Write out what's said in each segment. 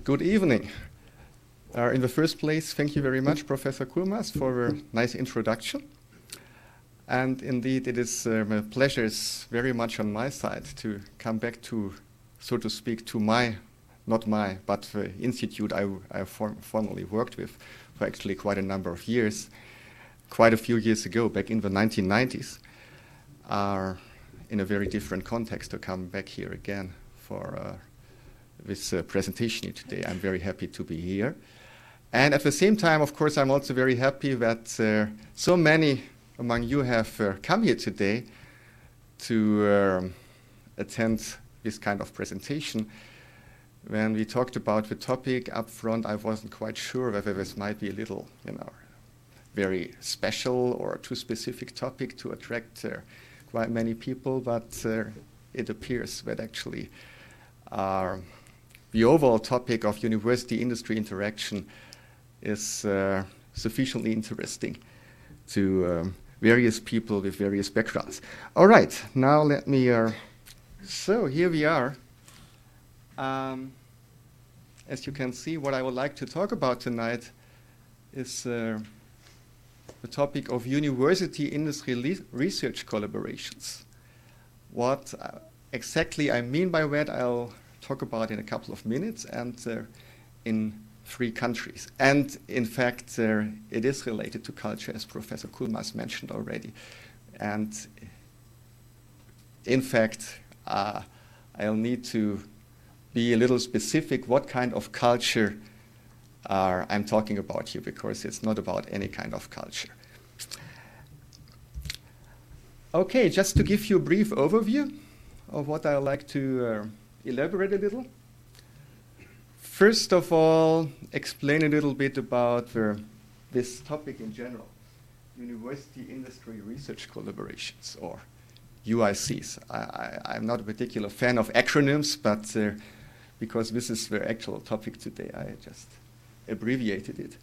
Good evening. Uh, in the first place, thank you very much, Professor Coulmas, for a nice introduction. And indeed, it is um, a pleasure, it's very much on my side to come back to, so to speak, to my, not my, but the institute I, I form, formerly worked with for actually quite a number of years, quite a few years ago, back in the 1990s, are in a very different context to come back here again for uh, this uh, presentation today. I'm very happy to be here. And at the same time, of course, I'm also very happy that uh, so many among you have uh, come here today to um, attend this kind of presentation. When we talked about the topic up front, I wasn't quite sure whether this might be a little, you know, very special or too specific topic to attract uh, quite many people, but uh, it appears that actually uh, the overall topic of university-industry interaction is uh, sufficiently interesting to um, various people with various backgrounds. All right, now let me. Uh, so here we are. Um, as you can see, what I would like to talk about tonight is uh, the topic of university industry research collaborations. What uh, exactly I mean by that, I'll talk about in a couple of minutes and uh, in three countries. And in fact, uh, it is related to culture, as Professor Coulmas mentioned already. And in fact, uh, I'll need to be a little specific what kind of culture uh, I'm talking about here, because it's not about any kind of culture. Okay, just to give you a brief overview of what I like to uh, elaborate a little. First of all, explain a little bit about the, this topic in general university industry research collaborations, or UICs. I, am not a particular fan of acronyms, but uh, because this is the actual topic today, I just abbreviated it.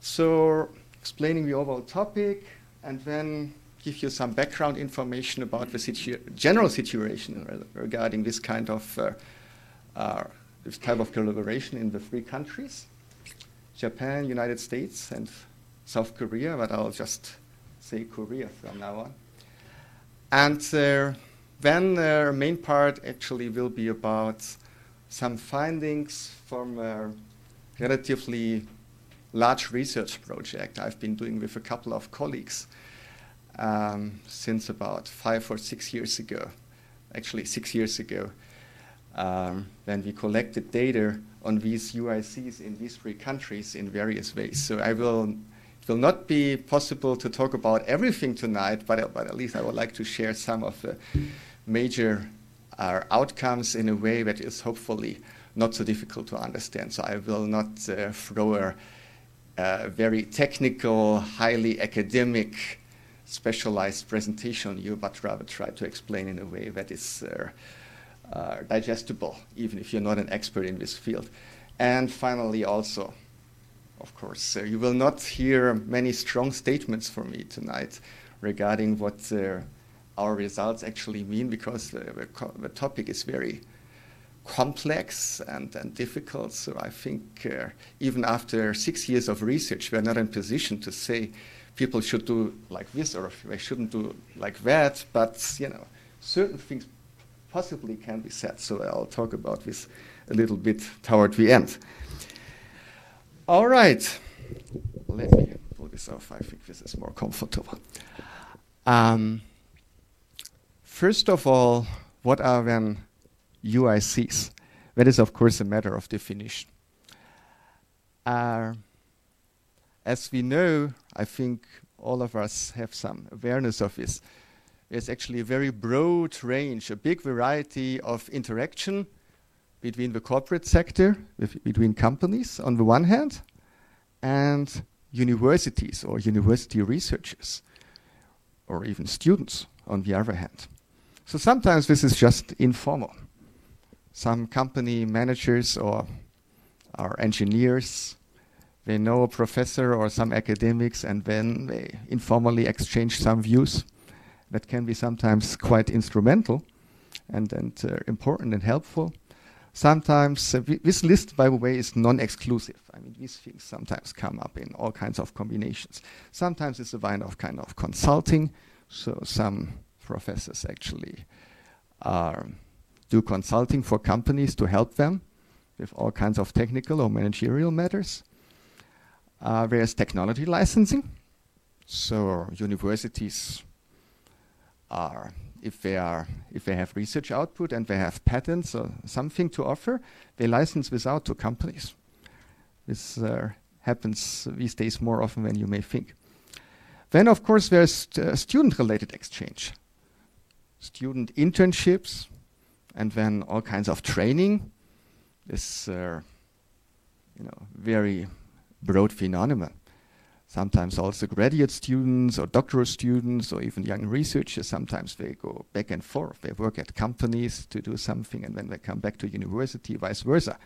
So, explaining the overall topic, and then give you some background information about the situ general situation regarding this kind of uh, uh, this type of collaboration in the three countries: Japan, United States, and South Korea. But I'll just say Korea from now on. And uh, then the main part actually will be about some findings from a relatively large research project I've been doing with a couple of colleagues um, since about five or six years ago, actually six years ago, um, when we collected data on these UICs in these three countries in various ways. So I will, it will not be possible to talk about everything tonight, but, but at least I would like to share some of the major uh, outcomes in a way that is hopefully not so difficult to understand. So I will not uh, throw a, a very technical, highly academic specialized presentation on you, but rather try to explain in a way that is uh, uh, digestible, even if you're not an expert in this field. And finally, also, of course, uh, you will not hear many strong statements from me tonight regarding what uh, our results actually mean, because the, the topic is very complex and, and difficult. So I think uh, even after six years of research, we're not in position to say people should do like this or they shouldn't do like that. But you know, certain things possibly can be said. So I'll talk about this a little bit toward the end. All right, let me pull this off. I think this is more comfortable. Um, first of all, what are then UICs? That is, of course, a matter of definition. Uh, as we know, I think all of us have some awareness of this. There's actually a very broad range, a big variety of interaction between the corporate sector, between companies on the one hand, and universities or university researchers, or even students on the other hand. So sometimes this is just informal. Some company managers or our engineers they know a professor or some academics and then they informally exchange some views that can be sometimes quite instrumental and, and uh, important and helpful. Sometimes, uh, this list, by the way, is non-exclusive. I mean, these things sometimes come up in all kinds of combinations. Sometimes it's a kind of kind of consulting. So some professors actually uh, do consulting for companies to help them with all kinds of technical or managerial matters. Uh, technology licensing. So universities are if they are if they have research output and they have patents or something to offer, they license this out to companies. This uh, happens these days more often than you may think. Then, of course, there's uh, student-related exchange, student internships, and then all kinds of training. This, uh, you know, very broad phenomenon sometimes also graduate students or doctoral students or even young researchers, sometimes they go back and forth. They work at companies to do something and then they come back to university, vice versa.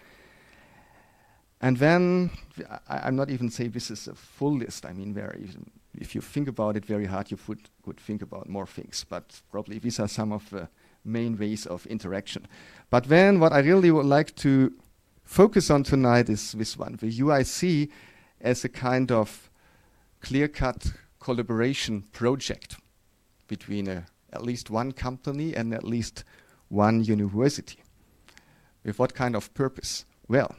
And then, I, am not even saying this is a full list. I mean, very, if you think about it very hard, you would, could think about more things. But probably these are some of the main ways of interaction. But then, what I really would like to focus on tonight is this one the UIC as a kind of clear-cut collaboration project between a, at least one company and at least one university. With what kind of purpose? Well,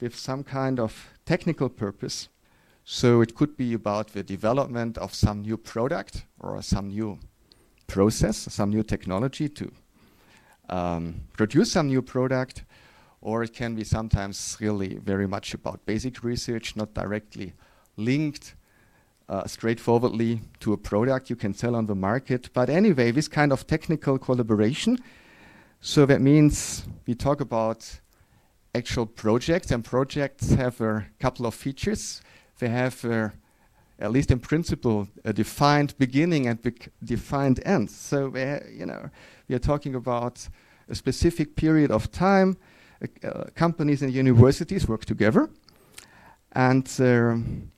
with some kind of technical purpose. So it could be about the development of some new product or some new process, some new technology to um, produce some new product, or it can be sometimes really very much about basic research, not directly linked uh, straightforwardly to a product you can sell on the market. But anyway, this kind of technical collaboration. So that means we talk about actual projects, and projects have a couple of features. They have, uh, at least in principle, a defined beginning and defined end. So you know, we are talking about a specific period of time. Uh, companies and universities work together, and um,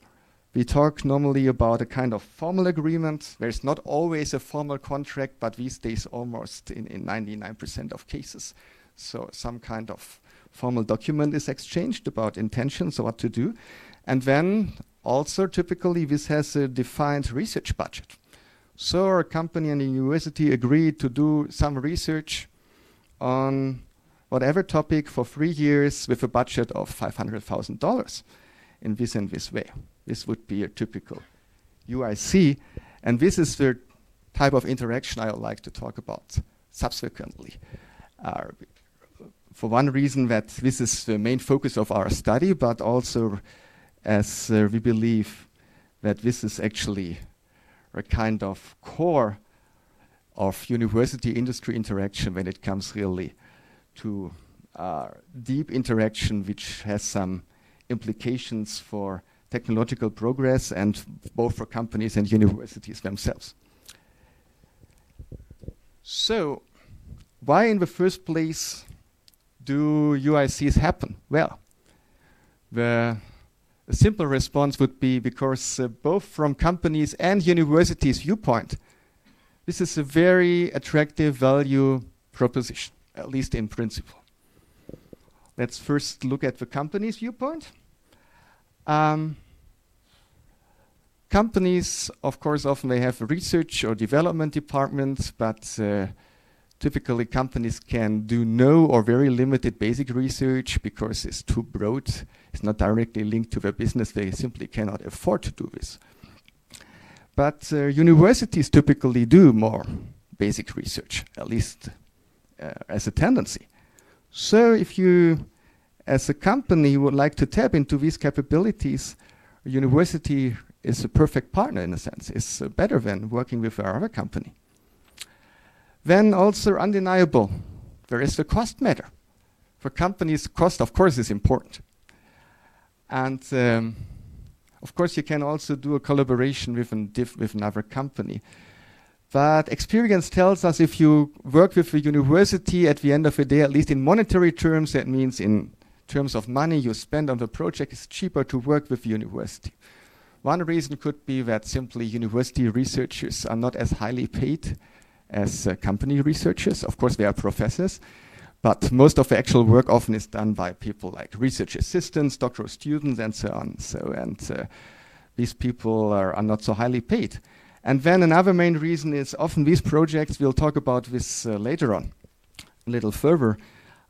we talk normally about a kind of formal agreement. There's not always a formal contract, but these days almost in, in 99% of cases. So some kind of formal document is exchanged about intentions or what to do. And then also typically this has a defined research budget. So a company and a university agreed to do some research on whatever topic for three years with a budget of $500,000 in this and this way. This would be a typical UIC. And this is the type of interaction I would like to talk about subsequently. Uh, for one reason that this is the main focus of our study, but also as uh, we believe that this is actually a kind of core of university industry interaction when it comes really to uh, deep interaction which has some implications for technological progress and both for companies and universities themselves. So, why in the first place do UICs happen? Well, the simple response would be because uh, both from companies and universities' viewpoint, this is a very attractive value proposition, at least in principle. Let's first look at the company's viewpoint. Um, companies, of course, often they have research or development departments, but uh, typically companies can do no or very limited basic research because it's too broad. It's not directly linked to their business. They simply cannot afford to do this. But uh, universities typically do more basic research, at least as a tendency. So if you as a company would like to tap into these capabilities, a university is a perfect partner in a sense. It's uh, better than working with our other company. Then also undeniable, there is the cost matter. For companies, cost of course is important. And um, of course you can also do a collaboration with, an with another company. But experience tells us if you work with a university at the end of the day, at least in monetary terms, that means in terms of money you spend on the project, it's cheaper to work with the university. One reason could be that simply university researchers are not as highly paid as uh, company researchers. Of course, they are professors, But most of the actual work often is done by people like research assistants, doctoral students, and so on. So, and uh, these people are, are, not so highly paid. And then another main reason is often these projects, we'll talk about this uh, later on, a little further,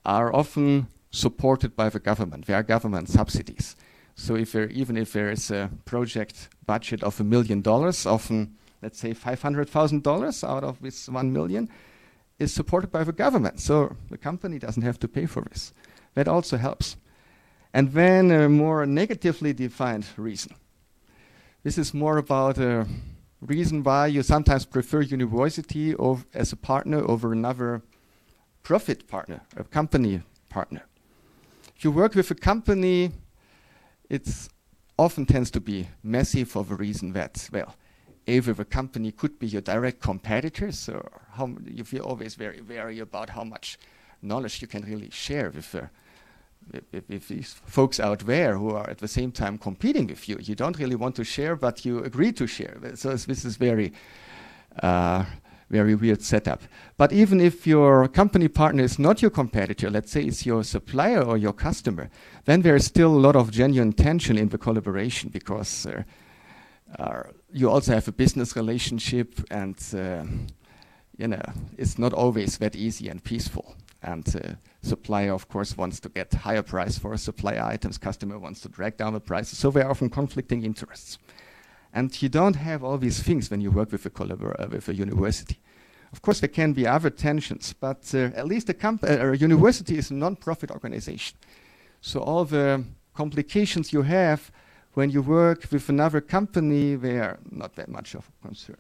are often supported by the government. There are government subsidies. So if there, even if there is a project budget of a million dollars, often let's say $500,000 out of this one million is supported by the government. So the company doesn't have to pay for this. That also helps. And then a more negatively defined reason. This is more about a reason why you sometimes prefer university as a partner over another profit partner, a company partner. If you work with a company it often tends to be messy for the reason that, well, either the company could be your direct competitor, so how you feel always very wary about how much knowledge you can really share with, uh, with, with, these folks out there who are at the same time competing with you. You don't really want to share, but you agree to share. So this is very uh, very weird setup. But even if your company partner is not your competitor, let's say it's your supplier or your customer, then there's still a lot of genuine tension in the collaboration because uh, uh, you also have a business relationship and uh, you know it's not always that easy and peaceful. And uh, supplier, of course, wants to get higher price for supplier items. Customer wants to drag down the prices. So there are often conflicting interests. And you don't have all these things when you work with a, collabor- uh, with a university. Of course, there can be other tensions, but uh, at least a, comp- uh, a university is a non-profit organization. So all the complications you have when you work with another company, they are not that much of a concern.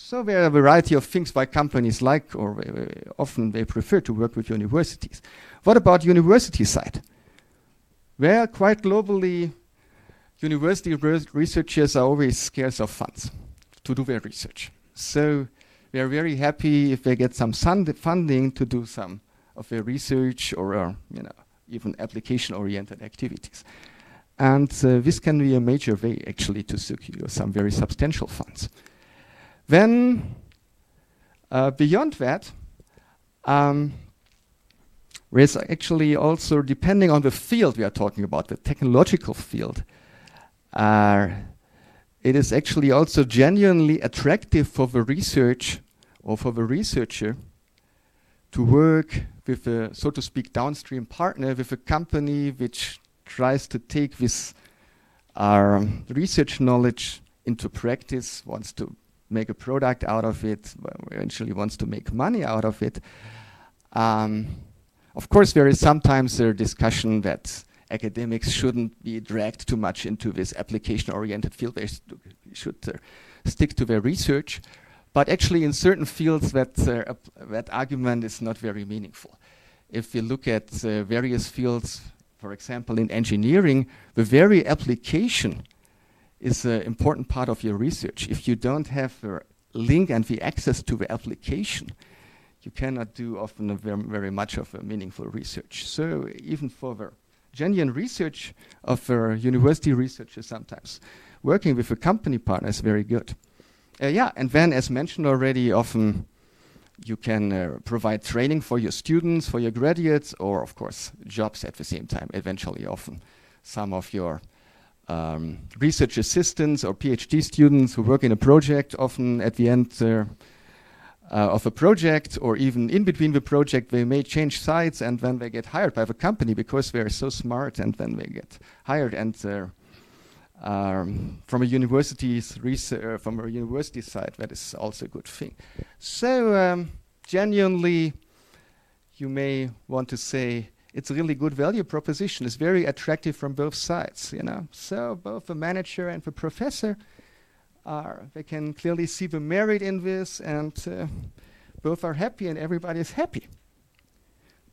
So there are a variety of things why companies like or uh, often they prefer to work with universities. What about university side? Well, quite globally, university re researchers are always scarce of funds to do their research. So they are very happy if they get some funding to do some of their research or uh, you know even application-oriented activities. And uh, this can be a major way actually to secure some very substantial funds. Then uh, beyond that, um, there's actually also, depending on the field we are talking about, the technological field, uh, it is actually also genuinely attractive for the research or for the researcher to work with a, so to speak, downstream partner, with a company which tries to take this um, research knowledge into practice, wants to make a product out of it, eventually wants to make money out of it. Um, of course, there is sometimes a discussion that academics shouldn't be dragged too much into this application-oriented field. They should uh, stick to their research. But actually, in certain fields, that, uh, that argument is not very meaningful. If you look at uh, various fields, for example, in engineering, the very application is an important part of your research. If you don't have the link and the access to the application, you cannot do often very, very much of a meaningful research. So even for the genuine research of university researchers sometimes. Working with a company partner is very good. Uh, yeah, and then as mentioned already, often you can uh, provide training for your students, for your graduates, or of course jobs at the same time. Eventually, often some of your um, research assistants or PhD students who work in a project, often at the end uh, uh, of a project or even in between the project, they may change sides and then they get hired by the company because they're so smart and then they get hired and uh, um, from a university's research, uh, from a university side, that is also a good thing. So um, genuinely, you may want to say it's a really good value proposition. It's very attractive from both sides, you know. So both the manager and the professor are. They can clearly see the merit in this, and uh, both are happy, and everybody is happy.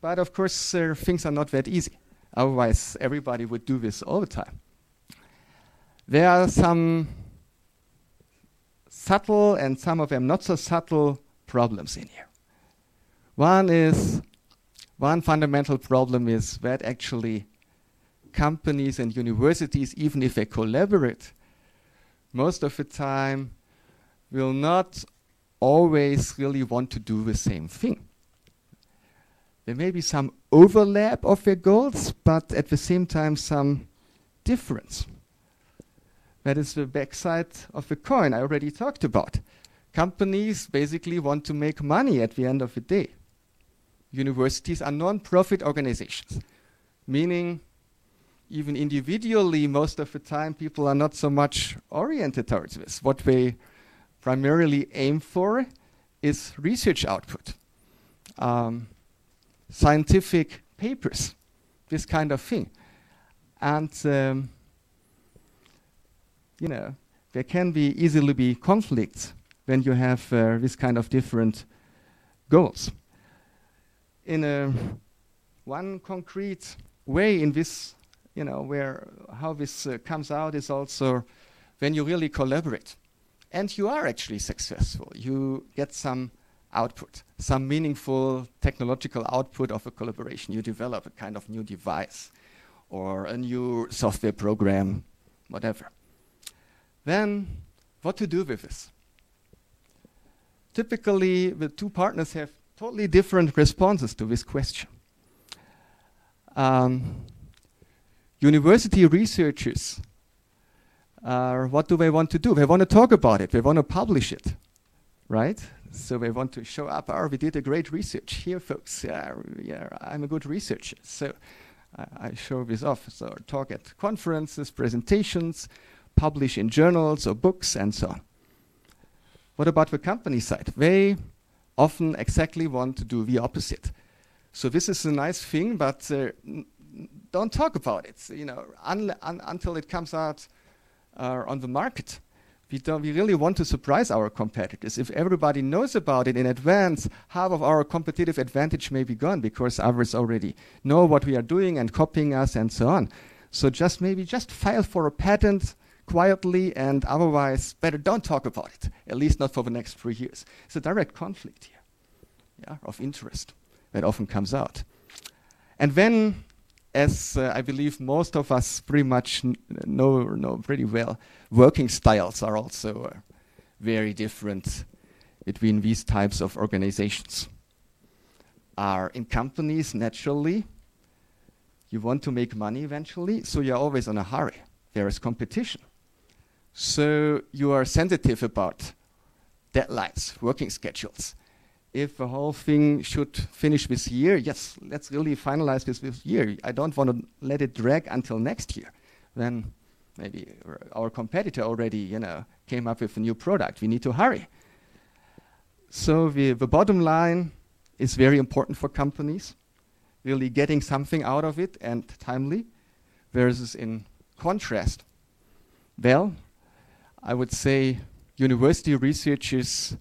But of course, uh, things are not that easy. Otherwise, everybody would do this all the time. There are some subtle and some of them not so subtle problems in here. One is, one fundamental problem is that actually companies and universities, even if they collaborate, most of the time will not always really want to do the same thing. There may be some overlap of their goals, but at the same time some difference. That is the backside of the coin I already talked about. Companies basically want to make money at the end of the day. Universities are non-profit organizations, meaning even individually, most of the time, people are not so much oriented towards this. What they primarily aim for is research output, um, scientific papers, this kind of thing. And, um, you know, there can be easily be conflicts when you have uh, this kind of different goals. In a one concrete way in this you know, where how this uh, comes out is also when you really collaborate. And you are actually successful. You get some output, some meaningful technological output of a collaboration. You develop a kind of new device or a new software program, whatever. Then, what to do with this? Typically, the two partners have totally different responses to this question. Um, university researchers, uh, what do they want to do? They want to talk about it. They want to publish it, right? So they want to show up. Oh, we did a great research here, folks. Yeah, yeah I'm a good researcher. So I show this off. So talk at conferences, presentations, publish in journals or books, and so on. What about the company side? They often exactly want to do the opposite. So this is a nice thing, but uh, don't talk about it, you know, un un until it comes out uh, on the market. We, don't, we really want to surprise our competitors. If everybody knows about it in advance, half of our competitive advantage may be gone because others already know what we are doing and copying us and so on. So just maybe just file for a patent quietly and otherwise better don't talk about it, at least not for the next three years. It's a direct conflict here yeah, of interest that often comes out. And then as uh, I believe most of us pretty much know, know pretty well, working styles are also uh, very different between these types of organizations. Are in companies naturally, you want to make money eventually, so you're always in a hurry. There is competition. So you are sensitive about deadlines, working schedules if the whole thing should finish this year, yes, let's really finalize this this year. I don't want to let it drag until next year. Then maybe our competitor already, you know, came up with a new product. We need to hurry. So the, the bottom line is very important for companies, really getting something out of it and timely, versus in contrast. Well, I would say university researchers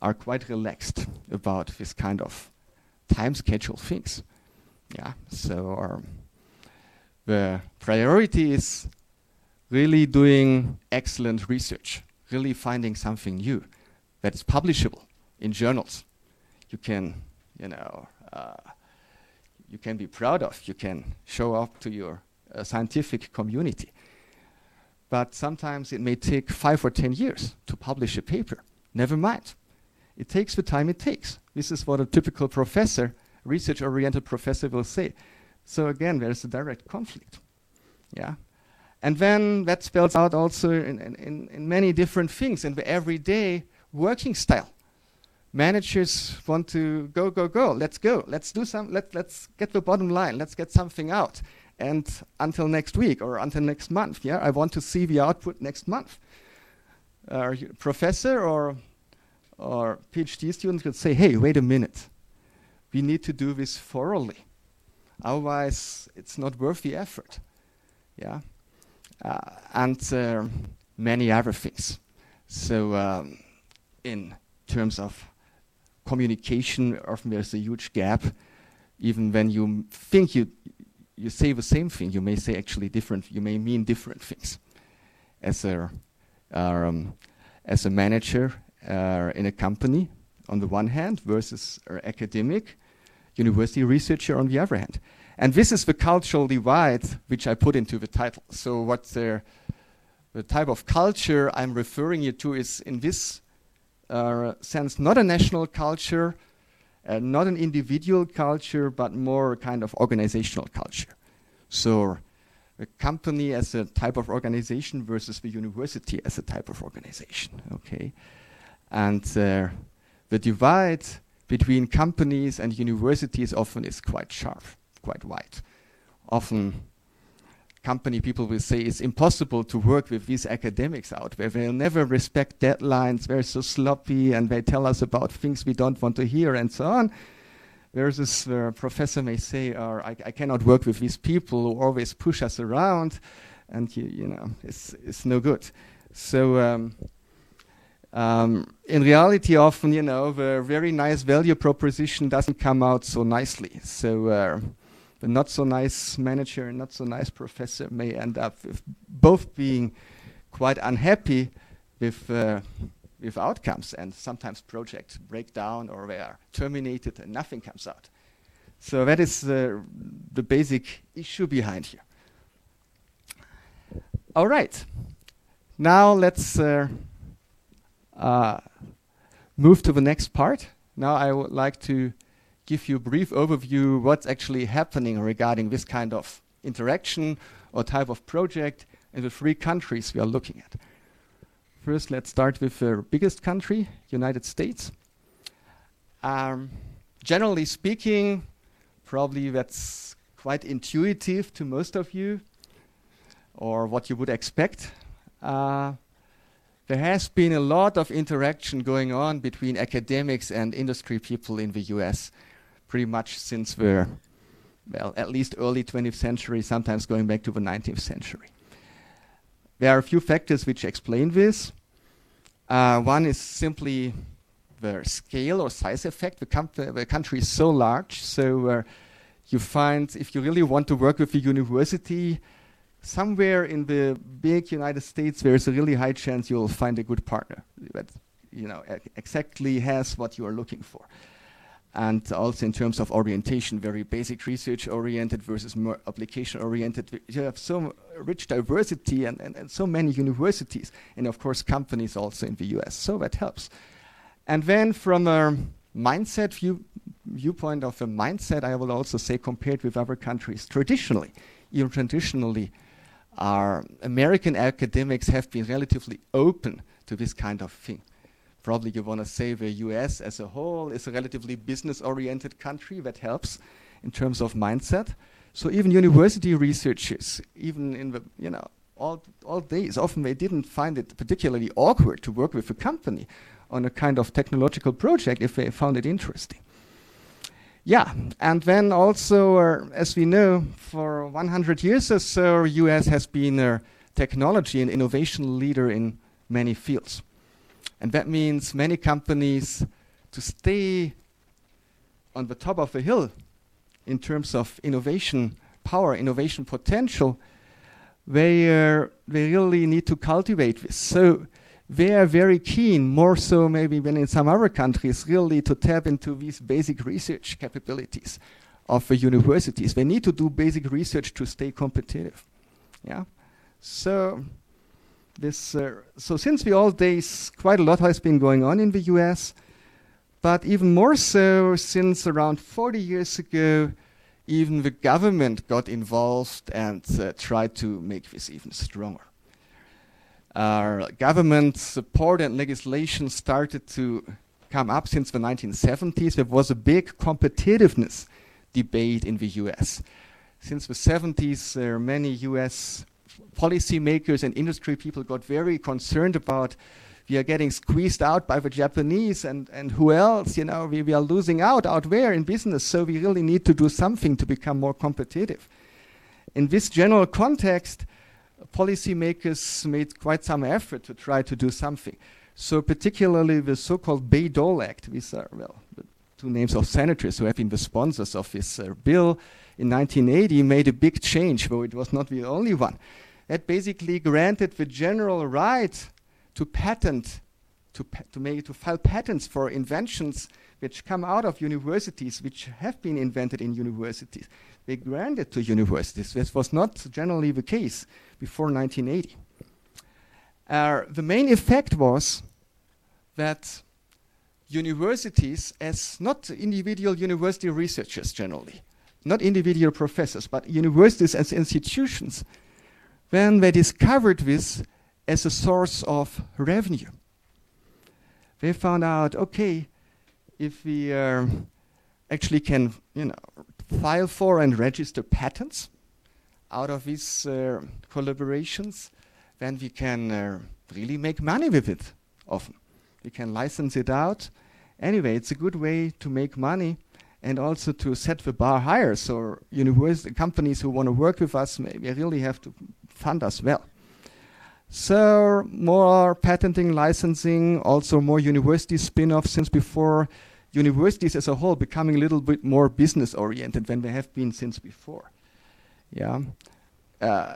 are quite relaxed about this kind of time schedule things. Yeah, so um, the priority is really doing excellent research, really finding something new that is publishable in journals. You can, you know, uh, you can be proud of. You can show up to your uh, scientific community. But sometimes it may take five or ten years to publish a paper. Never mind. It takes the time it takes. This is what a typical professor, research oriented professor, will say. So again, there's a direct conflict. Yeah. And then that spells out also in, in, in many different things in the everyday working style. Managers want to go, go, go. Let's go. Let's do some. Let, let's get the bottom line. Let's get something out. And until next week or until next month, yeah, I want to see the output next month. Uh, professor or or PhD students could say, hey, wait a minute. We need to do this thoroughly. Otherwise, it's not worth the effort. Yeah. Uh, and uh, many other things. So, um, in terms of communication, often there's a huge gap. Even when you think you you say the same thing, you may say actually different. You may mean different things. As a um, as a manager, uh, in a company on the one hand versus an academic university researcher on the other hand. And this is the cultural divide which I put into the title. So what the, the type of culture I'm referring you to is in this uh, sense not a national culture uh, not an individual culture, but more a kind of organizational culture. So, a company as a type of organization versus the university as a type of organization. Okay, and uh, the divide between companies and universities often is quite sharp, quite wide. Often company people will say it's impossible to work with these academics out there. They'll never respect deadlines, they're so sloppy, and they tell us about things we don't want to hear, and so on. Whereas uh, professor may say, oh, I, I, cannot work with these people who always push us around, and you, you know, it's, it's no good. So, um, um, in reality, often, you know, the very nice value proposition doesn't come out so nicely. So, uh, the not so nice manager and not so nice professor may end up with both being quite unhappy with uh, with outcomes, and sometimes projects break down or they are terminated and nothing comes out. So that is uh, the basic issue behind here. All right, now let's uh, uh move to the next part. Now I would like to give you a brief overview what's actually happening regarding this kind of interaction or type of project in the three countries we are looking at. First, let's start with the biggest country, United States. Um, generally speaking, probably that's quite intuitive to most of you, or what you would expect. Uh, there has been a lot of interaction going on between academics and industry people in the US pretty much since the, well, at least early 20th century, sometimes going back to the 19th century. There are a few factors which explain this. Uh, one is simply the scale or size effect. The, the country is so large, so uh, you find if you really want to work with a university, somewhere in the big United States, there is a really high chance you'll find a good partner that you know exactly has what you are looking for and also in terms of orientation, very basic research oriented versus more application oriented. You have so rich diversity and, and, and, so many universities, and of course, companies also in the US. So that helps. And then, from a mindset view, viewpoint of a mindset, I will also say, compared with other countries, traditionally, even traditionally, our American academics have been relatively open to this kind of thing probably you want to say the US as a whole is a relatively business oriented country that helps in terms of mindset. So even university researchers, even in the, you know, all, all days, often they didn't find it particularly awkward to work with a company on a kind of technological project if they found it interesting. Yeah, and then also, uh, as we know, for 100 years or so, US has been a technology and innovation leader in many fields. And that means many companies to stay on the top of the hill in terms of innovation power, innovation potential, they, they really need to cultivate this. So they are very keen, more so maybe than in some other countries, really to tap into these basic research capabilities of the universities. They need to do basic research to stay competitive. Yeah. So this, uh, so since the old days, quite a lot has been going on in the US, but even more so since around 40 years ago, even the government got involved and uh, tried to make this even stronger. Our government support and legislation started to come up since the 1970s. There was a big competitiveness debate in the US. Since the 70s, there are many US policymakers and industry people got very concerned about we are getting squeezed out by the Japanese and, and who else, you know, we, we are losing out out there in business, so we really need to do something to become more competitive. In this general context, policymakers made quite some effort to try to do something. So particularly the so-called Bayh-Dole Act, these are, well, the two names of senators who have been the sponsors of this uh, bill in 1980 made a big change, though it was not the only one that basically granted the general right to patent, to, pa to, make, to file patents for inventions which come out of universities, which have been invented in universities. They granted to universities. This was not generally the case before 1980. Uh, the main effect was that universities as not individual university researchers generally, not individual professors, but universities as institutions, when they discovered this as a source of revenue. They found out, okay, if we uh, actually can, you know, file for and register patents out of these uh, collaborations, then we can uh, really make money with it often. We can license it out. Anyway, it's a good way to make money and also to set the bar higher. So university companies who want to work with us maybe really have to fund as well. So more patenting, licensing, also more university spin-offs since before universities as a whole becoming a little bit more business oriented than they have been since before. Yeah. Uh,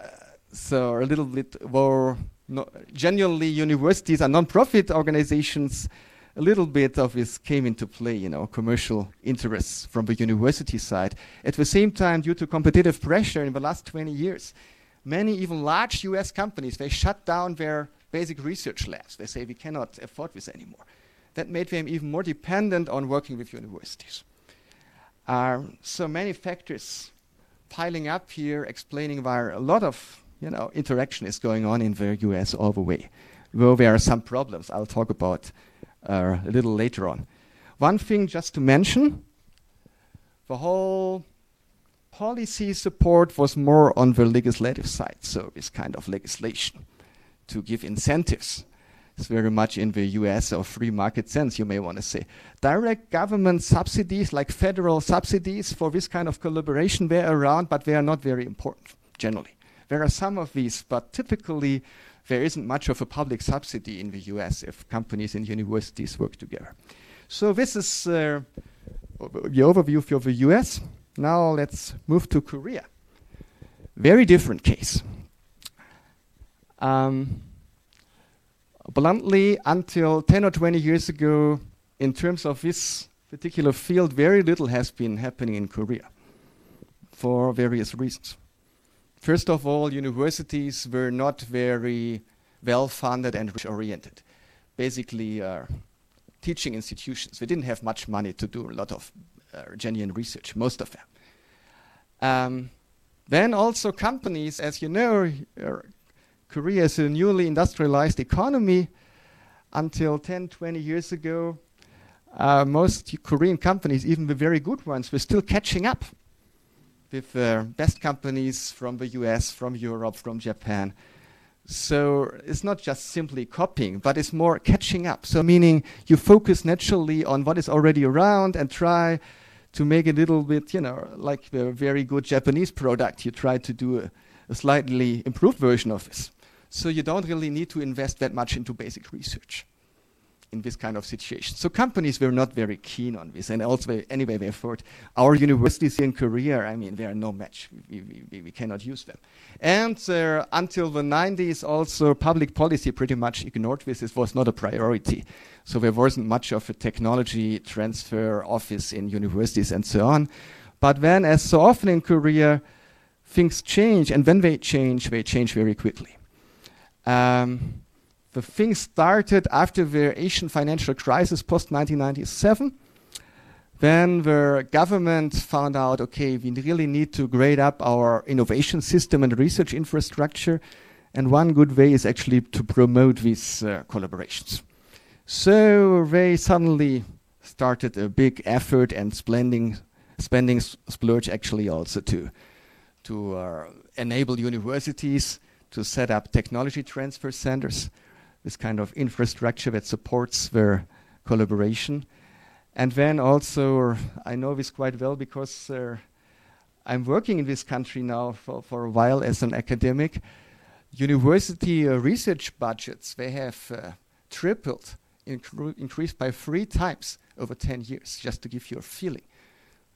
so a little bit more no, genuinely universities are non-profit organizations a little bit of this came into play, you know, commercial interests from the university side. At the same time, due to competitive pressure in the last 20 years, many even large US companies, they shut down their basic research labs. They say we cannot afford this anymore. That made them even more dependent on working with universities. Uh, so many factors piling up here, explaining why a lot of you know interaction is going on in the US all the way. Though there are some problems I'll talk about uh, a little later on. One thing just to mention the whole policy support was more on the legislative side, so this kind of legislation to give incentives. It's very much in the US or free market sense, you may want to say. Direct government subsidies, like federal subsidies for this kind of collaboration, they're around, but they are not very important generally. There are some of these, but typically there isn't much of a public subsidy in the US if companies and universities work together. So this is uh, the overview for the US. Now let's move to Korea. Very different case. Um, bluntly, until 10 or 20 years ago, in terms of this particular field, very little has been happening in Korea for various reasons. First of all, universities were not very well funded and research oriented. Basically, uh, teaching institutions. They didn't have much money to do a lot of uh, genuine research, most of them. Um, then also companies, as you know, uh, Korea is a newly industrialized economy. Until 10, 20 years ago, uh, most Korean companies, even the very good ones, were still catching up with the best companies from the US, from Europe, from Japan. So it's not just simply copying, but it's more catching up. So meaning you focus naturally on what is already around and try to make a little bit, you know, like a very good Japanese product. You try to do a, a slightly improved version of this. So you don't really need to invest that much into basic research in this kind of situation. So companies were not very keen on this, and also anyway they thought our universities in Korea, I mean, they are no match. We, we, we cannot use them. And uh, until the 90s, also public policy pretty much ignored this. It was not a priority. So there wasn't much of a technology transfer office in universities and so on. But then, as so often in Korea, things change, and when they change, they change very quickly. Um, the thing started after the Asian financial crisis post 1997. Then the government found out okay, we really need to grade up our innovation system and research infrastructure. And one good way is actually to promote these uh, collaborations. So they suddenly started a big effort and spending, spending splurge actually also to, to uh, enable universities to set up technology transfer centers this kind of infrastructure that supports their collaboration. And then also, I know this quite well because uh, I'm working in this country now for, for a while as an academic. University uh, research budgets, they have uh, tripled, increased by three times over 10 years, just to give you a feeling.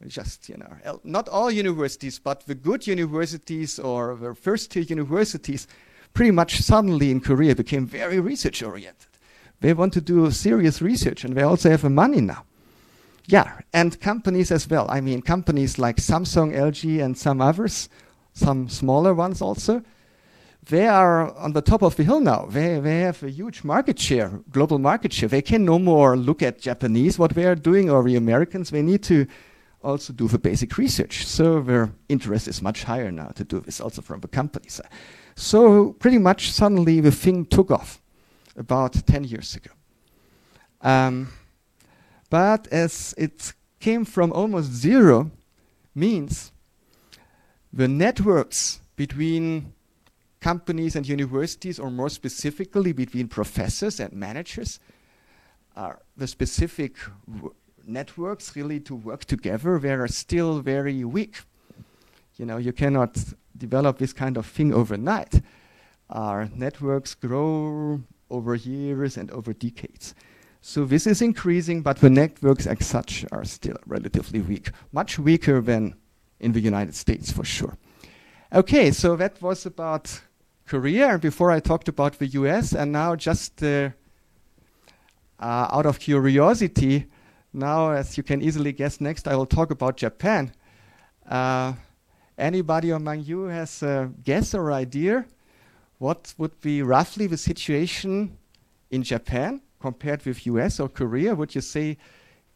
Just, you know, not all universities, but the good universities or the first tier universities pretty much suddenly in Korea became very research oriented. They want to do serious research and they also have the money now. Yeah, and companies as well. I mean, companies like Samsung, LG, and some others, some smaller ones also, they are on the top of the hill now. They, they have a huge market share, global market share. They can no more look at Japanese, what they are doing, or the Americans. They need to also do the basic research. So their interest is much higher now to do this also from the company side. So pretty much suddenly the thing took off about 10 years ago. Um, but as it came from almost zero, means the networks between companies and universities, or more specifically between professors and managers, are the specific networks really to work together, they are still very weak. You know, you cannot develop this kind of thing overnight. Our networks grow over years and over decades. So this is increasing, but the networks as such are still relatively weak, much weaker than in the United States for sure. Okay, so that was about Korea. Before I talked about the US, and now just uh, uh, out of curiosity, now as you can easily guess, next I will talk about Japan. Uh, anybody among you has a guess or idea what would be roughly the situation in Japan compared with US or Korea? Would you say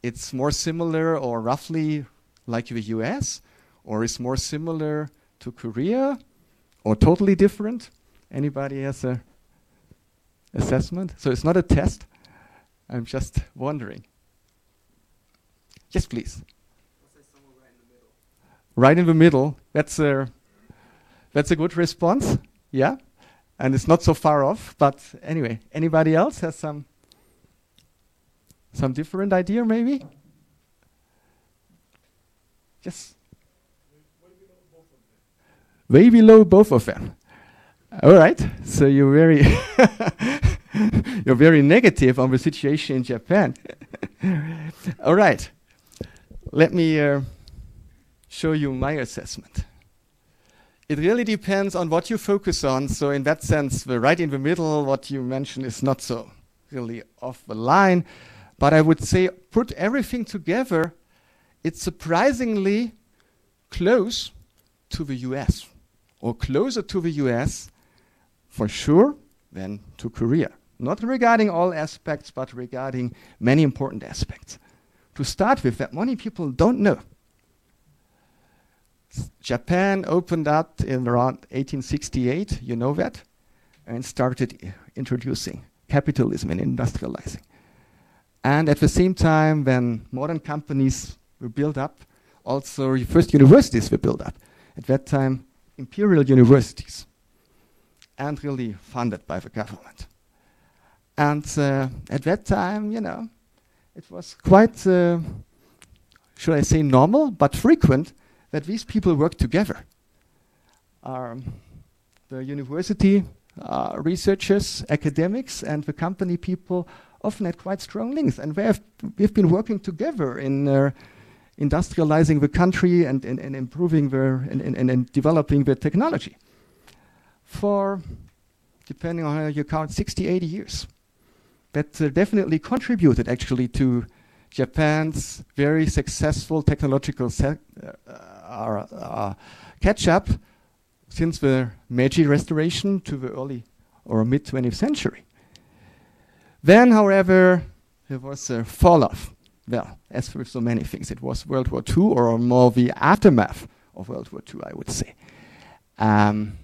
it's more similar or roughly like the US? Or is more similar to Korea? Or totally different? Anybody has a assessment? So it's not a test. I'm just wondering. Yes, please. Right in, the middle. That's a that's a good response. Yeah and it's not so far off. But anyway, anybody else has some some different idea, maybe? Yes. Way below both of them. All right. So you're very you're very negative on the situation in Japan. All right. Let me uh, show you my assessment it really depends on what you focus on. So in that sense, the right in the middle, what you mentioned is not so really off the line. But I would say put everything together, it's surprisingly close to the US, or closer to the US for sure than to Korea. Not regarding all aspects, but regarding many important aspects. To start with, that many people don't know Japan opened up in around 1868, you know that, and started introducing capitalism and industrializing. And at the same time, when modern companies were built up, also first universities were built up. At that time, imperial universities, and really funded by the government. And uh, at that time, you know, it was quite, uh, should I say, normal, but frequent that these people work together. Um, the university uh, researchers, academics, and the company people often had quite strong links, and we have we've been working together in uh, industrializing the country and, and, and improving the and, and, and developing the technology for depending on how you count 60 80 years that uh, definitely contributed actually to Japan's very successful technological uh, uh, catch up since the Meiji Restoration to the early or mid 20th century. Then, however, there was a fall off. Well, as with so many things, it was World War II or more the aftermath of World War II, I would say. Um,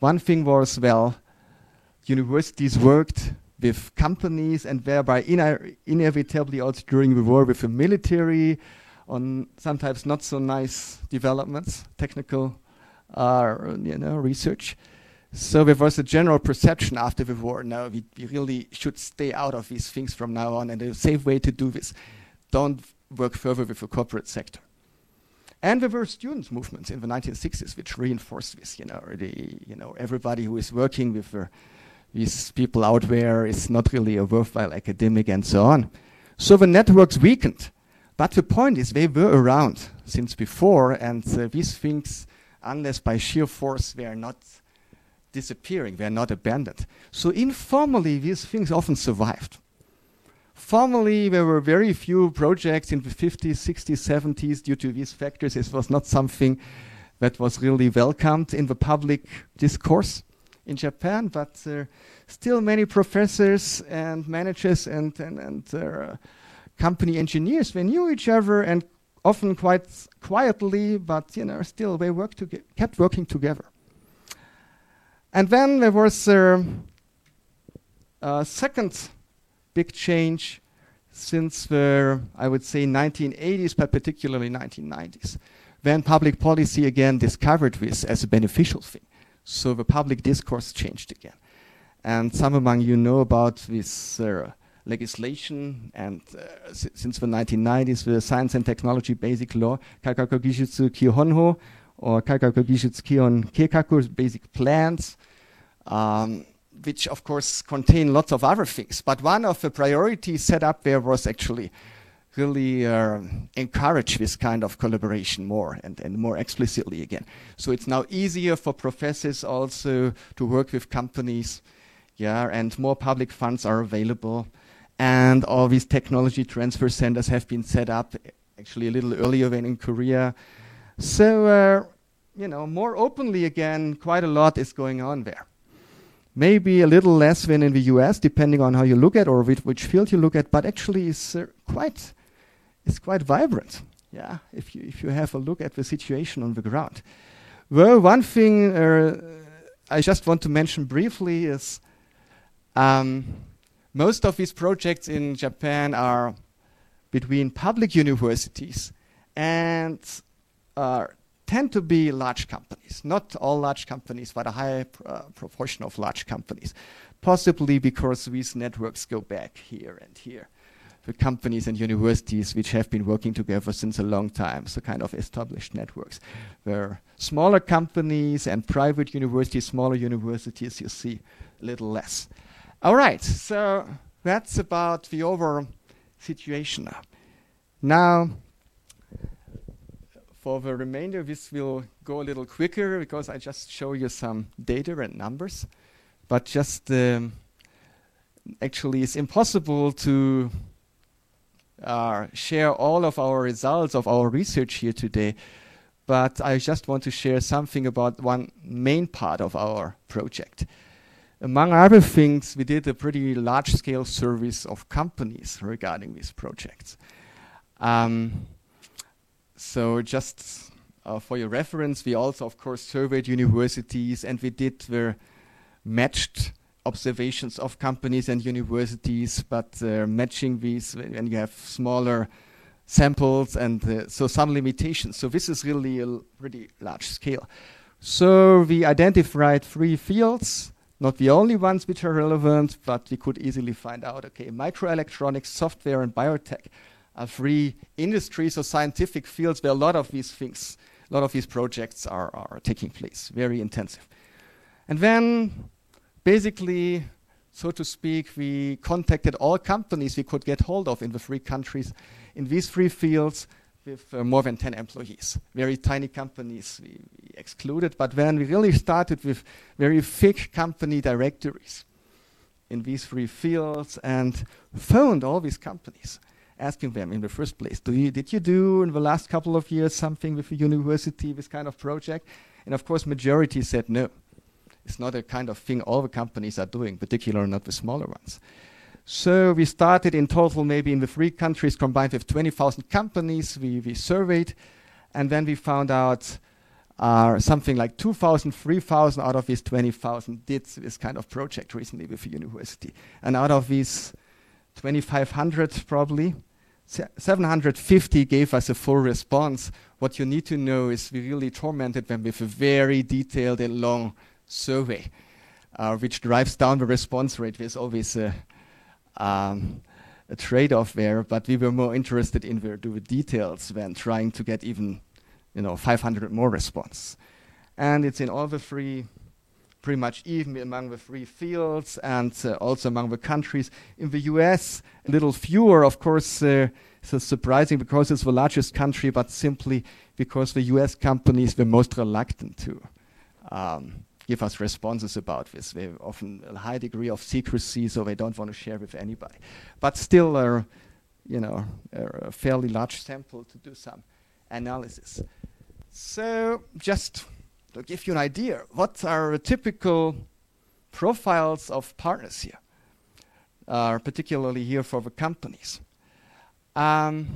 one thing was, well, universities worked with companies and thereby inevitably also during the war with the military on sometimes not so nice developments, technical uh, you know, research. So there was a general perception after the war, Now we, we, really should stay out of these things from now on, and the safe way to do this, don't work further with the corporate sector. And there were students' movements in the 1960s which reinforced this. You know, the, you know, everybody who is working with the, these people out there is not really a worthwhile academic and so on. So the networks weakened. But the point is, they were around since before, and uh, these things, unless by sheer force, they are not disappearing, they are not abandoned. So informally, these things often survived. Formally, there were very few projects in the 50s, 60s, 70s due to these factors. It was not something that was really welcomed in the public discourse. in Japan, but uh, still many professors and managers and, and, and uh, company engineers, they knew each other and often quite quietly, but you know, still they worked kept working together. And then there was uh, a second big change since the, I would say, 1980s, but particularly 1990s, when public policy again discovered this as a beneficial thing. So the public discourse changed again. And some among you know about this uh, legislation, and uh, since the 1990s, the Science and Technology Basic Law, Kagaku Gijutsu Kihonho, or Kagaku Gijutsu Kihon Keikaku, basic plans, um, which of course contain lots of other things. But one of the priorities set up there was actually really uh, encourage this kind of collaboration more and, and more explicitly again. So it's now easier for professors also to work with companies, yeah, and more public funds are available. And all these technology transfer centers have been set up actually a little earlier than in Korea. So, uh, you know, more openly again, quite a lot is going on there. Maybe a little less than in the US, depending on how you look at or which, field you look at, but actually it's uh, quite is quite vibrant. Yeah, if you if you have a look at the situation on the ground. Well, one thing uh, I just want to mention briefly is um, most of these projects in Japan are between public universities and uh, tend to be large companies. Not all large companies, but a high uh, proportion of large companies. Possibly because these networks go back here and here the companies and universities which have been working together since a long time, so kind of established networks. Where smaller companies and private universities, smaller universities, you see a little less. All right, so that's about the overall situation now. For the remainder, this will go a little quicker because I just show you some data and numbers. But just um, actually, it's impossible to uh, share all of our results of our research here today, but I just want to share something about one main part of our project. Among other things, we did a pretty large scale service of companies regarding these projects. Um, so, just uh, for your reference, we also, of course, surveyed universities and we did the matched observations of companies and universities, but uh, matching these when you have smaller samples and uh, so some limitations. So this is really a pretty large scale. So we identified three fields, not the only ones which are relevant, but we could easily find out, okay, microelectronics, software, and biotech are three industries or scientific fields where a lot of these things, a lot of these projects are, are taking place, very intensive. And then basically, so to speak, we contacted all companies we could get hold of in the three countries in these three fields with uh, more than 10 employees. Very tiny companies we, we, excluded, but then we really started with very thick company directories in these three fields and phoned all these companies, asking them in the first place, you, did you do in the last couple of years something with the university, this kind of project? And of course, majority said no. It's not a kind of thing all the companies are doing, particularly not the smaller ones. So we started in total, maybe in the three countries combined with 20,000 companies we, we surveyed, and then we found out uh, something like 2,000, 3,000 out of these 20,000 did this kind of project recently with the university. And out of these 2,500 probably, 750 gave us a full response. What you need to know is we really tormented them with a very detailed and long survey, uh, which drives down the response rate. There's always a, um, a trade-off there, but we were more interested in the, the details than trying to get even, you know, 500 more response. And it's in all the three, pretty much even among the three fields and uh, also among the countries. In the US, a little fewer, of course. Uh, so surprising because it's the largest country, but simply because the US companies were most reluctant to um, give us responses about this. They have often a high degree of secrecy, so they don't want to share with anybody. But still, uh, you know, a fairly large sample to do some analysis. So just to give you an idea, what are typical profiles of partners here, uh, particularly here for the companies. Um,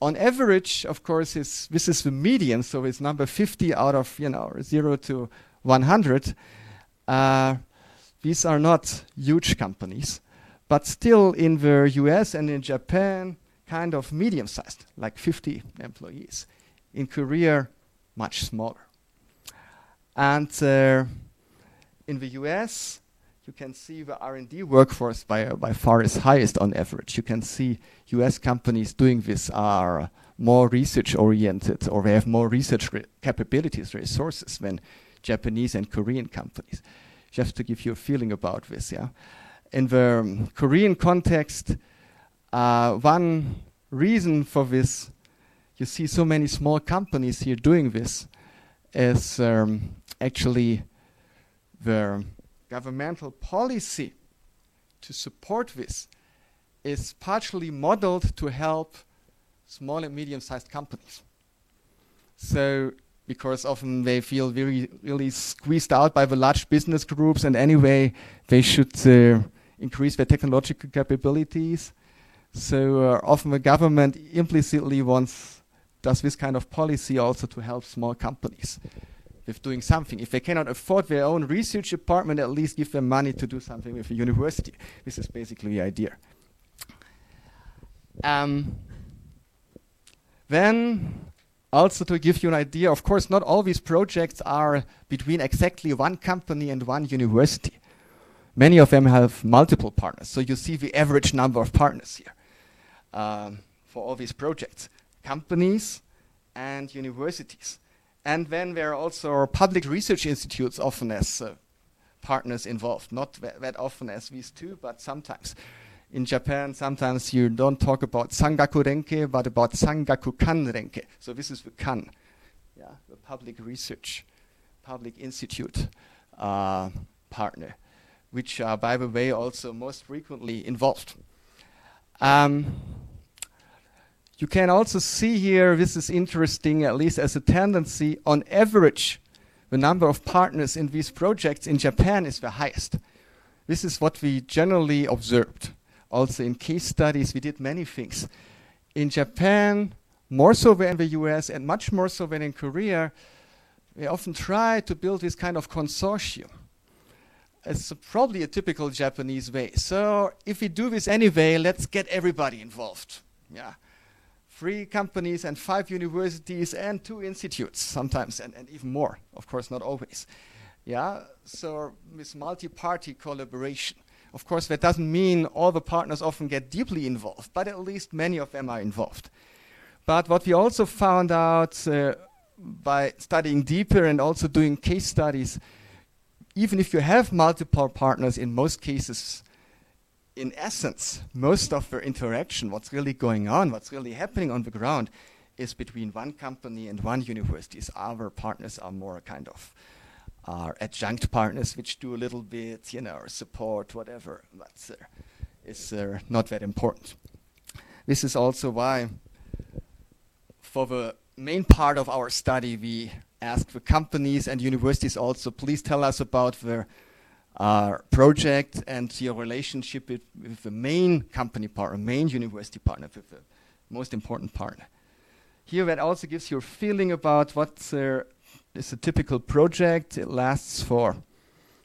on average, of course, is this is the median, so it's number 50 out of you know 0 to 100. Uh, these are not huge companies, but still in the US and in Japan, kind of medium-sized, like 50 employees. In Korea, much smaller. And uh, in the US, you can see the R&D workforce by, uh, by far is highest on average. You can see US companies doing this are more research oriented or they have more research re capabilities, resources than Japanese and Korean companies. Just to give you a feeling about this, yeah. In the um, Korean context, uh, one reason for this, you see so many small companies here doing this, is um, actually the governmental policy to support this is partially modeled to help small and medium-sized companies. So, because often they feel very, really squeezed out by the large business groups, and anyway, they should uh, increase their technological capabilities. So uh, often the government implicitly wants does this kind of policy also to help small companies with doing something. If they cannot afford their own research department, at least give them money to do something with a university. This is basically the idea. Um, then, also to give you an idea, of course, not all these projects are between exactly one company and one university. Many of them have multiple partners. So you see the average number of partners here um, for all these projects companies and universities. And then there are also public research institutes often as uh, partners involved, not that often as these two, but sometimes. In Japan, sometimes you don't talk about Sangaku Renkei, but about Sangaku Kan Renkei. So this is the Kan, yeah, the public research, public institute uh, partner, which are, by the way, also most frequently involved. Um, you can also see here, this is interesting, at least as a tendency, on average, the number of partners in these projects in Japan is the highest. This is what we generally observed. Also in case studies, we did many things. In Japan, more so than in the US and much more so than in Korea, we often try to build this kind of consortium. It's probably a typical Japanese way. So if we do this anyway, let's get everybody involved. Yeah three companies and five universities and two institutes sometimes and, and even more of course not always yeah so this multi-party collaboration of course that doesn't mean all the partners often get deeply involved but at least many of them are involved but what we also found out uh, by studying deeper and also doing case studies even if you have multiple partners in most cases in essence, most of the interaction, what's really going on, what's really happening on the ground, is between one company and one university. Our partners are more kind of are adjunct partners, which do a little bit, you know, support, whatever. That's uh, is uh, not that important. This is also why, for the main part of our study, we ask the companies and universities also, please tell us about the uh, project and your relationship with, with, the main company partner, main university partner, the most important partner. Here, that also gives you a feeling about what uh, is a typical project. It lasts for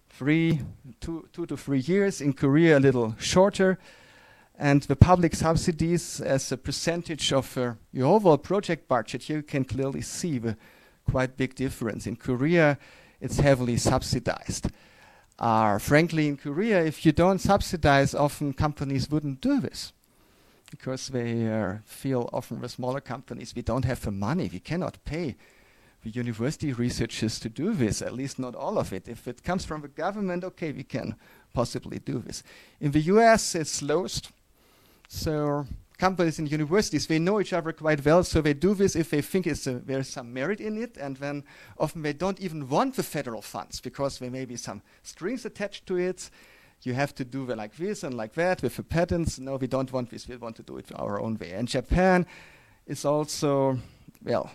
three, two, two to three years. In Korea, a little shorter. And the public subsidies as a percentage of uh, your overall project budget, here you can clearly see the quite big difference. In Korea, it's heavily subsidized are frankly in Korea, if you don't subsidize, often companies wouldn't do this because they uh, feel often the smaller companies, we don't have the money, we cannot pay the university researchers to do this, at least not all of it. If it comes from the government, okay, we can possibly do this. In the US, it's lowest. So companies and universities, they know each other quite well, so they do this if they think a, uh, there's some merit in it, and then often they don't even want the federal funds because there may be some strings attached to it. You have to do like this and like that with the patents. No, we don't want this. We want to do it our own way. And Japan is also, well,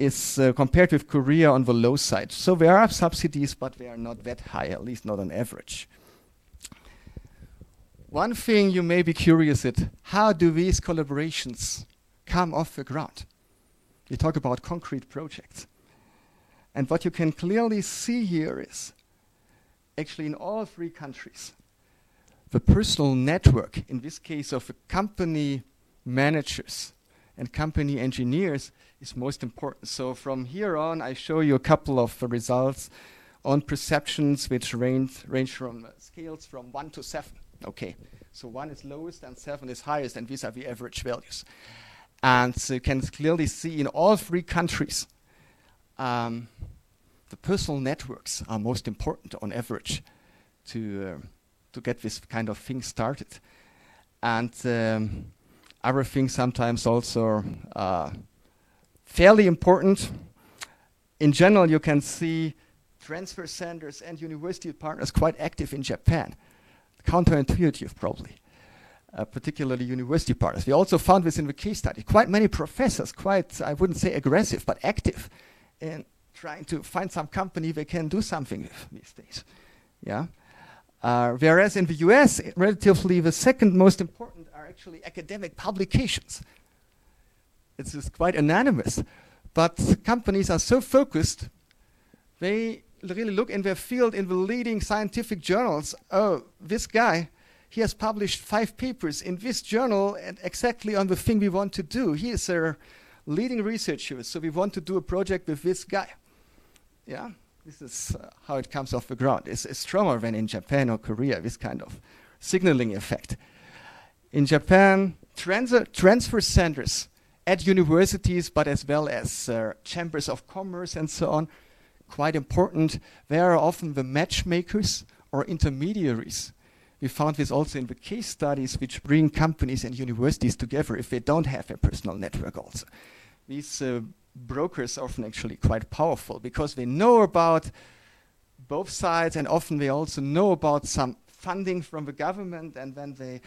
is uh, compared with Korea on the low side. So there are subsidies, but they are not that high, at least not on average. One thing you may be curious at, how do these collaborations come off the ground? We talk about concrete projects. And what you can clearly see here is, actually in all three countries, the personal network, in this case of the company managers and company engineers, is most important. So from here on, I show you a couple of results on perceptions which range, range from uh, scales from 1 to 7. Okay, so 1 is lowest and 7 is highest, and these are the average values. And so you can clearly see in all three countries, um, the personal networks are most important on average to, uh, to get this kind of thing started. And um, other things sometimes also uh, fairly important. In general, you can see transfer centers and university partners quite active in Japan. Counterintuitive, probably uh, particularly university partners. We also found this in the case study. Quite many professors, quite, I wouldn't say aggressive, but active in trying to find some company they can do something with these days. Yeah. Uh, whereas in the US, relatively the second most important are actually academic publications. It's just quite anonymous. But companies are so focused, they really look in their field in the leading scientific journals. Oh, this guy he has published five papers in this journal and exactly on the thing we want to do. He is a leading researcher, so we want to do a project with this guy. Yeah, this is uh, how it comes off the ground. It's, it's stronger than in Japan or Korea, this kind of signaling effect. In Japan, transfer centers at universities, but as well as uh, chambers of commerce and so on, quite important. They are often the matchmakers or intermediaries we found this also in the case studies which bring companies and universities together if they don't have a personal network also. These uh, brokers are often actually quite powerful because they know about both sides and often they also know about some funding from the government and then they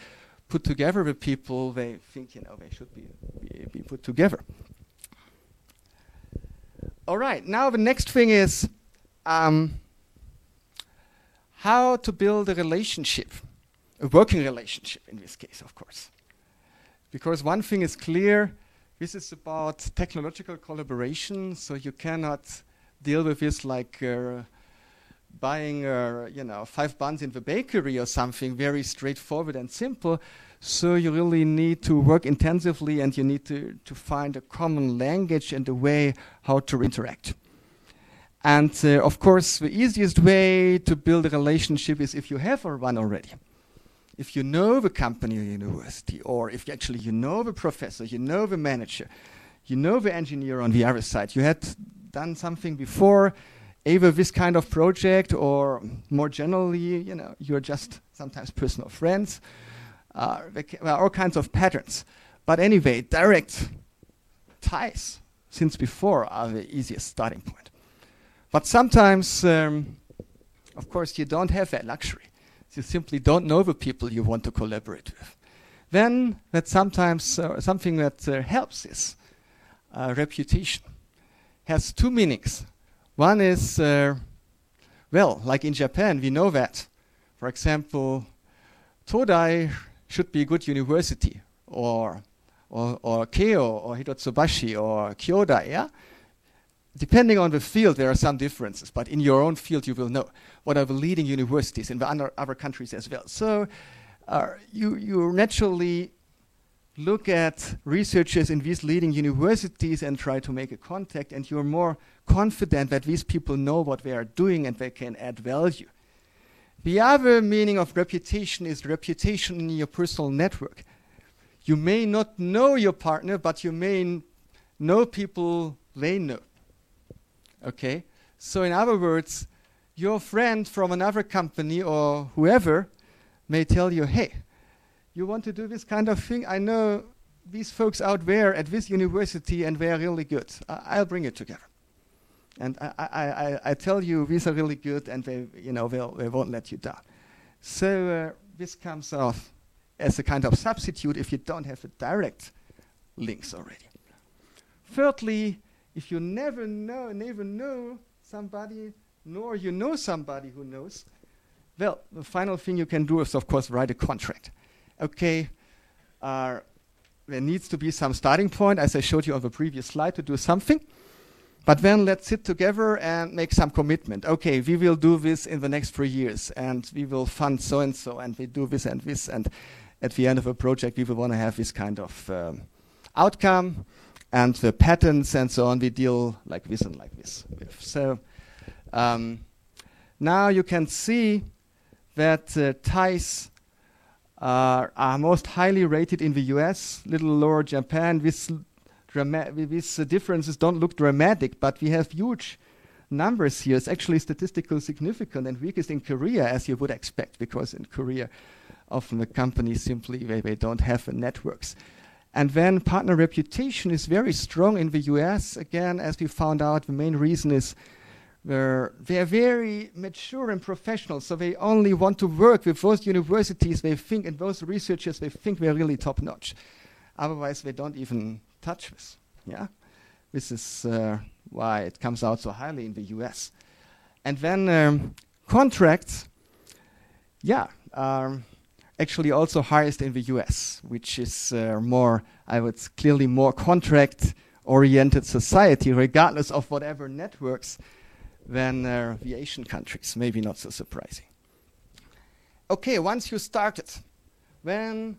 put together the people they think you know they should be, be, be put together. All right, now the next thing is um, how to build a relationship, a working relationship in this case, of course. Because one thing is clear this is about technological collaboration, so you cannot deal with this like uh, buying uh, you know five buns in the bakery or something very straightforward and simple so you really need to work intensively and you need to, to find a common language and a way how to interact and uh, of course, the easiest way to build a relationship is if you have one already. If you know the company or university, or if actually you know the professor, you know the manager, you know the engineer on the other side, you had done something before, either this kind of project or more generally, you know, you're just sometimes personal friends. Uh, well, all kinds of patterns. But anyway, direct ties since before are the easiest starting point. But sometimes, um, of course, you don't have that luxury. You simply don't know the people you want to collaborate with. Then that sometimes uh, something that uh, helps is uh, reputation. Has two meanings. One is, uh, well, like in Japan, we know that. For example, Todai should be a good university, or or, or Keio, or Hitotsubashi, or Kyodai, yeah? Depending on the field, there are some differences, but in your own field, you will know what are the leading universities in the other, countries as well. So uh, you, you naturally look at researchers in these leading universities and try to make a contact, and you're more confident that these people know what they are doing and they can add value. The other meaning of reputation is reputation in your personal network. You may not know your partner, but you may know people they know. Okay? So, in other words, your friend from another company or whoever may tell you, hey, you want to do this kind of thing? I know these folks out there at this university and they are really good. I- will bring it together. And I, I, I, tell you, these are really good and they, you know, they won't let you down. So uh, this comes off as a kind of substitute if you don't have the direct links already. Thirdly, if you never know, never know somebody, nor you know somebody who knows, well, the final thing you can do is, of course, write a contract. Okay, uh, there needs to be some starting point, as I showed you on the previous slide, to do something. But then let's sit together and make some commitment. Okay, we will do this in the next three years, and we will fund so and so, and we do this and this, and at the end of a project, we will want to have this kind of um, outcome, and the patents and so on. We deal like this and like this. With. So um, now you can see that uh, ties uh, are most highly rated in the US, little lower Japan. This these uh, differences don't look dramatic, but we have huge numbers here. It's actually statistically significant and weakest in Korea, as you would expect, because in Korea, often the companies simply they, they don't have the networks. And then partner reputation is very strong in the US. Again, as we found out, the main reason is they're, they're very mature and professional, so they only want to work with those universities they think and those researchers they think they're really top notch. Otherwise, they don't even touch this. Yeah, this is uh, why it comes out so highly in the U.S. And then um, contracts, yeah, are actually also highest in the U.S., which is uh, more, I would clearly more contract-oriented society, regardless of whatever networks than uh, the Asian countries. Maybe not so surprising. Okay, once you started, then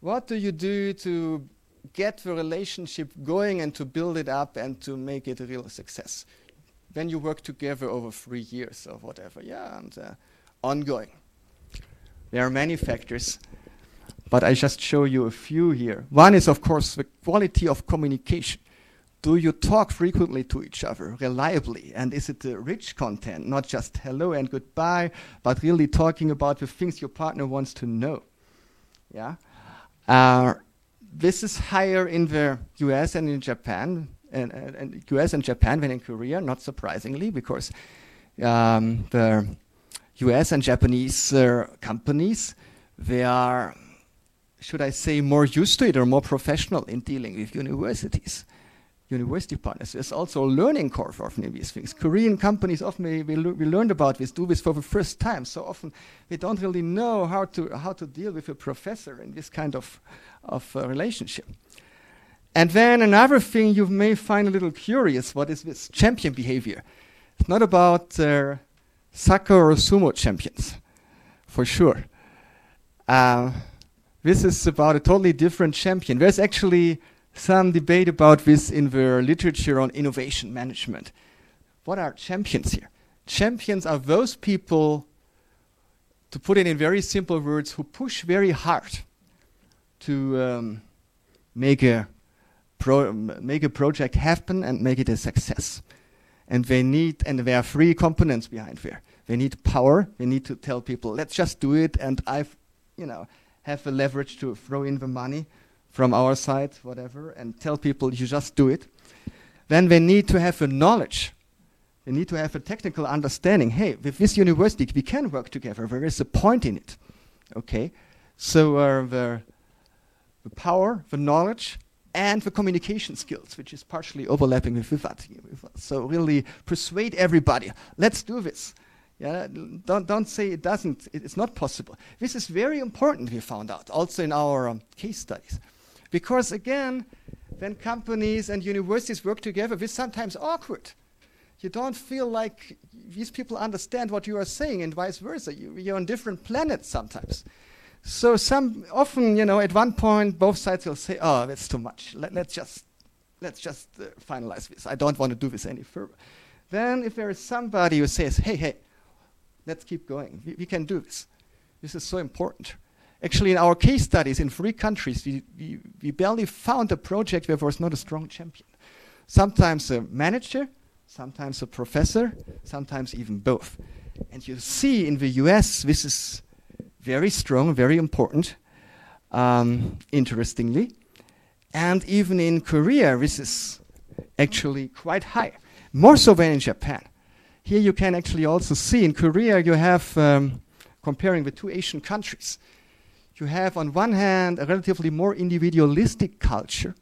what do you do to get the relationship going and to build it up and to make it a real success? Then you work together over three years or whatever, yeah, and uh, ongoing. There are many factors, but I just show you a few here. One is, of course, the quality of communication. Do you talk frequently to each other, reliably? And is it a rich content, not just hello and goodbye, but really talking about the things your partner wants to know? Yeah. Uh, this is higher in the US and in Japan, and, and US and Japan than in Korea, not surprisingly, because um, the US and Japanese uh, companies, they are, should I say, more used to it or more professional in dealing with universities university partners. There's also a learning curve often in these things. Korean companies often we, we, we, learned about this, do this for the first time. So often they don't really know how to how to deal with a professor in this kind of of uh, relationship. And then another thing you may find a little curious: what is this champion behavior? It's not about uh, or sumo champions, for sure. Uh, this is about a totally different champion. There's actually some debate about this in the literature on innovation management. What are champions here? Champions are those people, to put it in very simple words, who push very hard to um, make a make a project happen and make it a success. And they need, and there are three components behind there. They need power. They need to tell people, let's just do it, and I've, you know, have the leverage to throw in the money from our side, whatever, and tell people you just do it. Then they need to have a knowledge. They need to have a technical understanding. Hey, with this university, we can work together. There is a point in it. Okay? So uh, the, the power, the knowledge, and the communication skills, which is partially overlapping with Vivat. So really persuade everybody. Let's do this. Yeah, don't, don't say it doesn't, it's not possible. This is very important, we found out, also in our um, case studies. Because again, when companies and universities work together, it's sometimes awkward. You don't feel like these people understand what you are saying, and vice versa. You, you're on different planets sometimes. So some often, you know, at one point, both sides will say, "Oh, that's too much. Let, us just let's just uh, finalize this. I don't want to do this any further." Then, if there is somebody who says, "Hey, hey, let's keep going. We, we can do this. This is so important." Actually, in our case studies in three countries, we, we, we barely found a project where there was not a strong champion. Sometimes a manager, sometimes a professor, sometimes even both. And you see in the US, this is very strong, very important, um, interestingly. And even in Korea, this is actually quite high, more so than in Japan. Here you can actually also see in Korea, you have, um, comparing the two Asian countries, you have on one hand a relatively more individualistic culture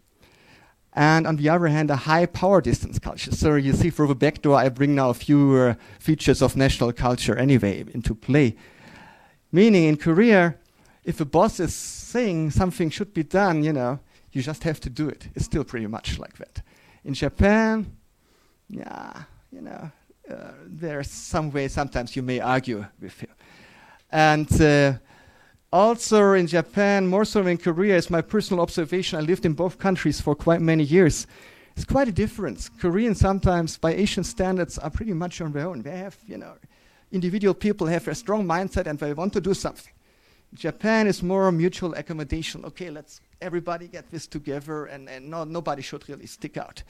and on the other hand, a high power distance culture. So you see, through the back door, I bring now a few uh, features of national culture anyway into play. Meaning, in Korea, if a boss is saying something should be done, you know, you just have to do it. It's still pretty much like that. In Japan, yeah, you know, uh, there's some way sometimes you may argue with him. And uh, also in Japan, more so in Korea, is my personal observation. I lived in both countries for quite many years. It's quite a difference. Koreans sometimes, by Asian standards, are pretty much on their own. They have, you know, individual people have a strong mindset and they want to do something. Japan is more mutual accommodation. Okay, let's everybody get this together, and, and no, nobody should really stick out.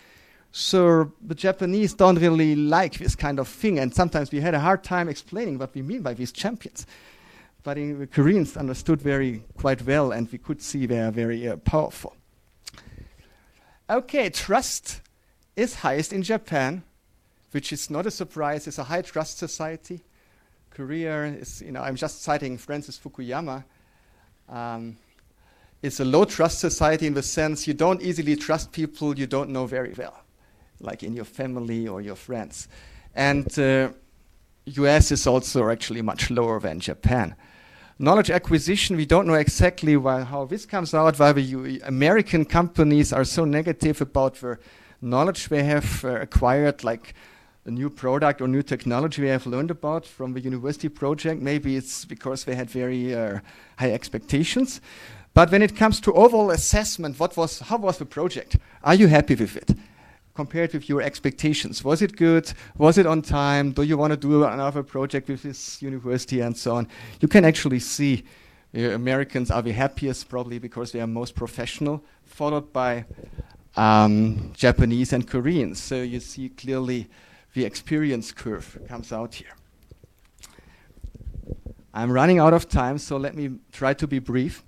So the Japanese don't really like this kind of thing, and sometimes we had a hard time explaining what we mean by these champions but the Koreans understood very quite well, and we could see they are very uh, powerful. Okay, trust is highest in Japan, which is not a surprise. It's a high trust society. Korea is, you know, I'm just citing Francis Fukuyama. Um, it's a low trust society in the sense you don't easily trust people you don't know very well, like in your family or your friends. And uh, US is also actually much lower than Japan knowledge acquisition, we don't know exactly why, how this comes out, why the American companies are so negative about the knowledge they have uh, acquired, like a new product or new technology they have learned about from the university project. Maybe it's because they had very uh, high expectations. But when it comes to overall assessment, what was, how was the project? Are you happy with it? compared with your expectations. Was it good? Was it on time? Do you want to do another project with this university and so on? You can actually see uh, Americans are the happiest, probably because they are most professional, followed by um, Japanese and Koreans. So you see clearly the experience curve comes out here. I'm running out of time, so let me try to be brief.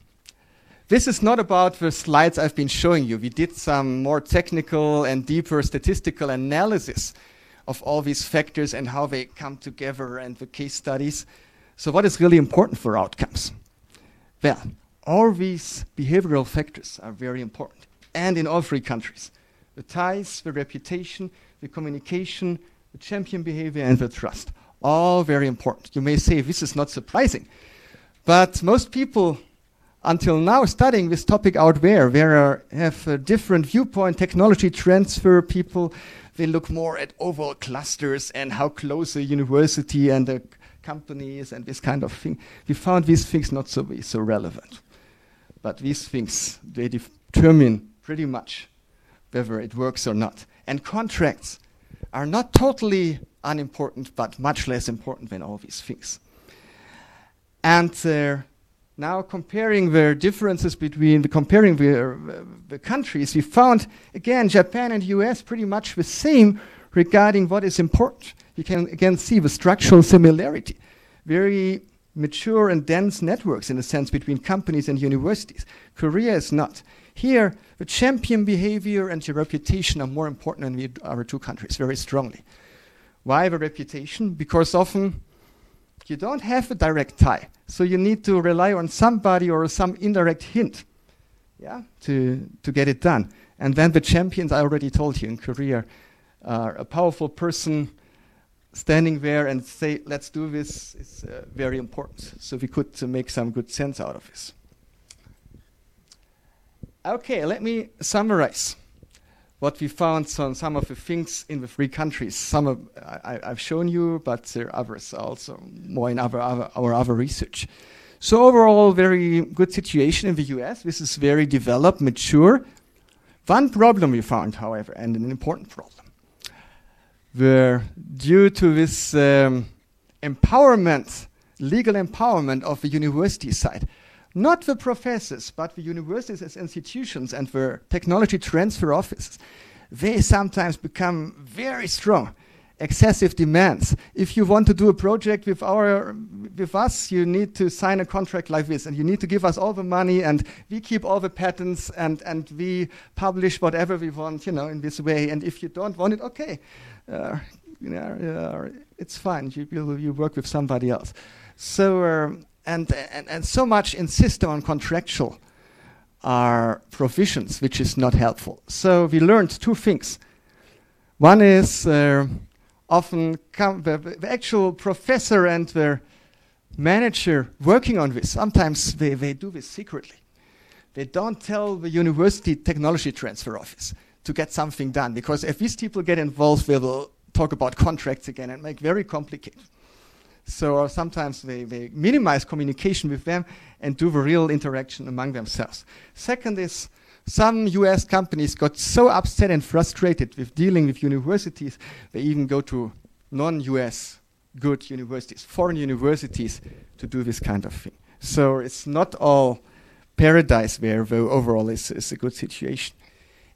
This is not about the slides I've been showing you. We did some more technical and deeper statistical analysis of all these factors and how they come together and the case studies. So, what is really important for outcomes? Well, all these behavioral factors are very important, and in all three countries the ties, the reputation, the communication, the champion behavior, and the trust. All very important. You may say this is not surprising, but most people until now studying this topic out there, where I have a different viewpoint, technology transfer people, they look more at overall clusters and how close a university and a company is and this kind of thing. We found these things not so, so relevant. But these things, they determine pretty much whether it works or not. And contracts are not totally unimportant, but much less important than all these things. And uh, now comparing the differences between the comparing the, uh, the countries, we found again Japan and US pretty much the same regarding what is important. You can again see the structural similarity. Very mature and dense networks in a sense between companies and universities. Korea is not. Here, the champion behavior and your reputation are more important than the other two countries, very strongly. Why the reputation? Because often you don't have a direct tie. So you need to rely on somebody or some indirect hint yeah, to, to get it done. And then the champions, I already told you in Korea, are a powerful person standing there and say, let's do this is uh, very important. So we could uh, make some good sense out of this. Okay, let me summarize what we found on some of the things in the three countries. Some of, I, have shown you, but there are others also, more in other, other, our other research. So overall, very good situation in the US. This is very developed, mature. One problem we found, however, and an important problem, were due to this um, empowerment, legal empowerment of the university side, not the professors, but the universities as institutions and the technology transfer offices, they sometimes become very strong. Excessive demands. If you want to do a project with our with us, you need to sign a contract like this, and you need to give us all the money, and we keep all the patents, and and we publish whatever we want, you know, in this way. And if you don't want it, okay, uh, you know, uh, it's fine. You, you you work with somebody else. So um, and, and, and so much insist on contractual are provisions, which is not helpful. So we learned two things. One is uh, often the, the, actual professor and the manager working on this, sometimes they, they do this secretly. They don't tell the university technology transfer office to get something done because if these people get involved, they will talk about contracts again and make very complicated. So uh, sometimes they, they minimize communication with them and do the real interaction among themselves. Second is some US companies got so upset and frustrated with dealing with universities, they even go to non US good universities, foreign universities, to do this kind of thing. So it's not all paradise there, though overall is, is a good situation.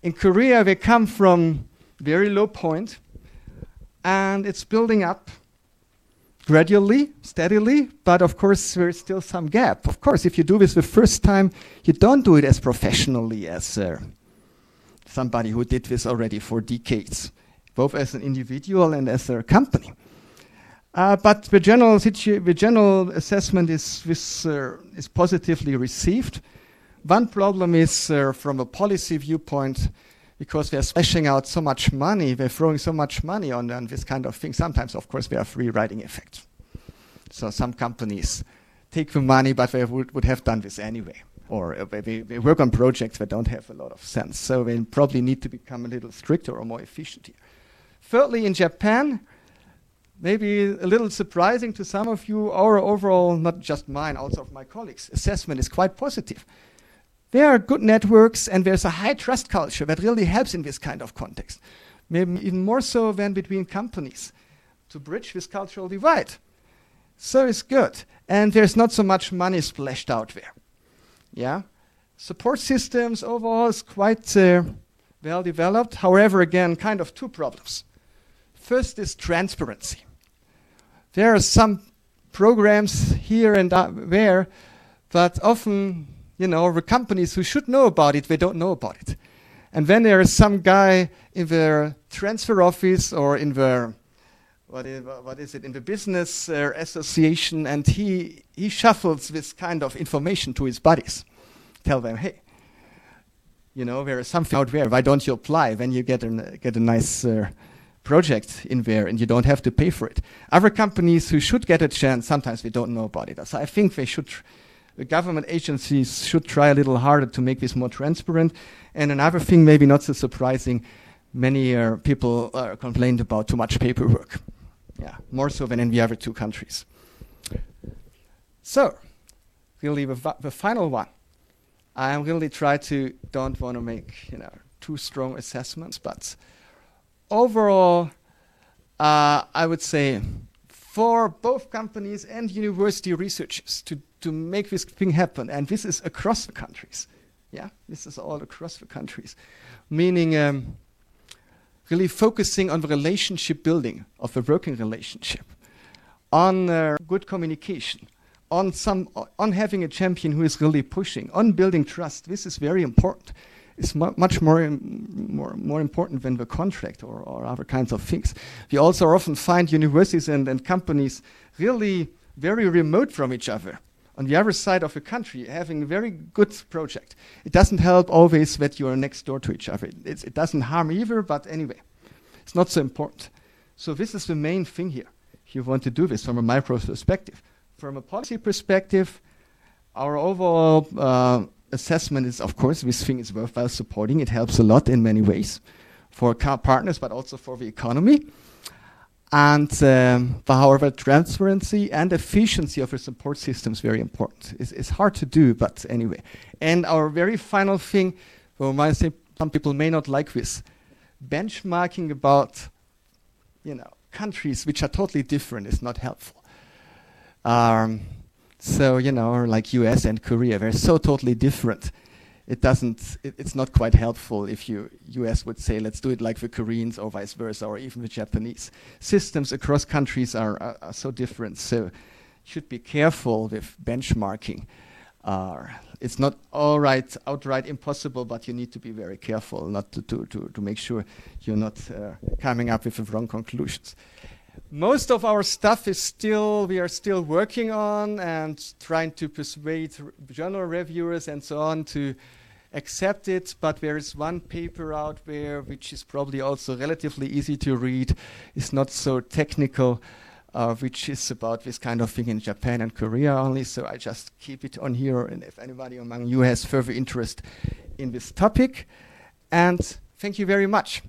In Korea, they come from very low point, and it's building up gradually, steadily, but of course there is still some gap. Of course, if you do this the first time, you don't do it as professionally as uh, somebody who did this already for decades, both as an individual and as a company. Uh, but the general, the general assessment is, this, uh, is positively received. One problem is uh, from a policy viewpoint, because they're splashing out so much money, they're throwing so much money on, on this kind of thing. Sometimes, of course, there are free riding effects. So some companies take the money, but they would, would have done this anyway. Or uh, they, they work on projects that don't have a lot of sense. So they probably need to become a little stricter or more efficient here. Thirdly, in Japan, maybe a little surprising to some of you, our overall, not just mine, also of my colleagues, assessment is quite positive. There are good networks and there's a high trust culture that really helps in this kind of context. Maybe even more so than between companies to bridge this cultural divide. So it's good. And there's not so much money splashed out there. Yeah? Support systems overall is quite uh, well developed. However, again, kind of two problems. First is transparency. There are some programs here and there, but often you know, the companies who should know about it, they don't know about it. And then there is some guy in the transfer office or in the what is, what is it in the business uh, association, and he he shuffles this kind of information to his buddies, tell them, hey, you know, there is something out there. Why don't you apply? Then you get a get a nice uh, project in there, and you don't have to pay for it. Other companies who should get a chance, sometimes they don't know about it. So I think they should the government agencies should try a little harder to make this more transparent. And another thing, maybe not so surprising, many uh, people uh, complained about too much paperwork. Yeah, more so than in the other two countries. So, really, the, the final one. I really try to don't want to make you know too strong assessments, but overall, uh, I would say for both companies and university researchers to to make this thing happen. And this is across the countries. Yeah, this is all across the countries. Meaning, um, really focusing on the relationship building of the working relationship, on uh, good communication, on some, on having a champion who is really pushing, on building trust. This is very important. It's mu much more, more, more important than the contract or, or other kinds of things. We also often find universities and, and companies really very remote from each other on the other side of the country having a very good project. It doesn't help always that you are next door to each other. It, it doesn't harm either, but anyway, it's not so important. So this is the main thing here. If you want to do this from a micro perspective, from a policy perspective, our overall uh, assessment is, of course, this thing is worthwhile supporting. It helps a lot in many ways for car partners, but also for the economy. And um, however, transparency and efficiency of the support system is very important. It's, it's, hard to do, but anyway. And our very final thing, well, might say some people may not like this, benchmarking about, you know, countries which are totally different is not helpful. Um, so you know, like U.S. and Korea, they're so totally different it doesn't it, it's not quite helpful if you US would say let's do it like the Koreans or vice versa or even the Japanese. Systems across countries are, are, are so different so should be careful with benchmarking. Uh, it's not all right outright impossible but you need to be very careful not to to, to, to make sure you're not uh, coming up with the wrong conclusions most of our stuff is still we are still working on and trying to persuade journal reviewers and so on to accept it but there is one paper out there which is probably also relatively easy to read, is not so technical, uh, which is about this kind of thing in Japan and Korea only. So I just keep it on here, and if anybody among you has further interest in this topic. And thank you very much.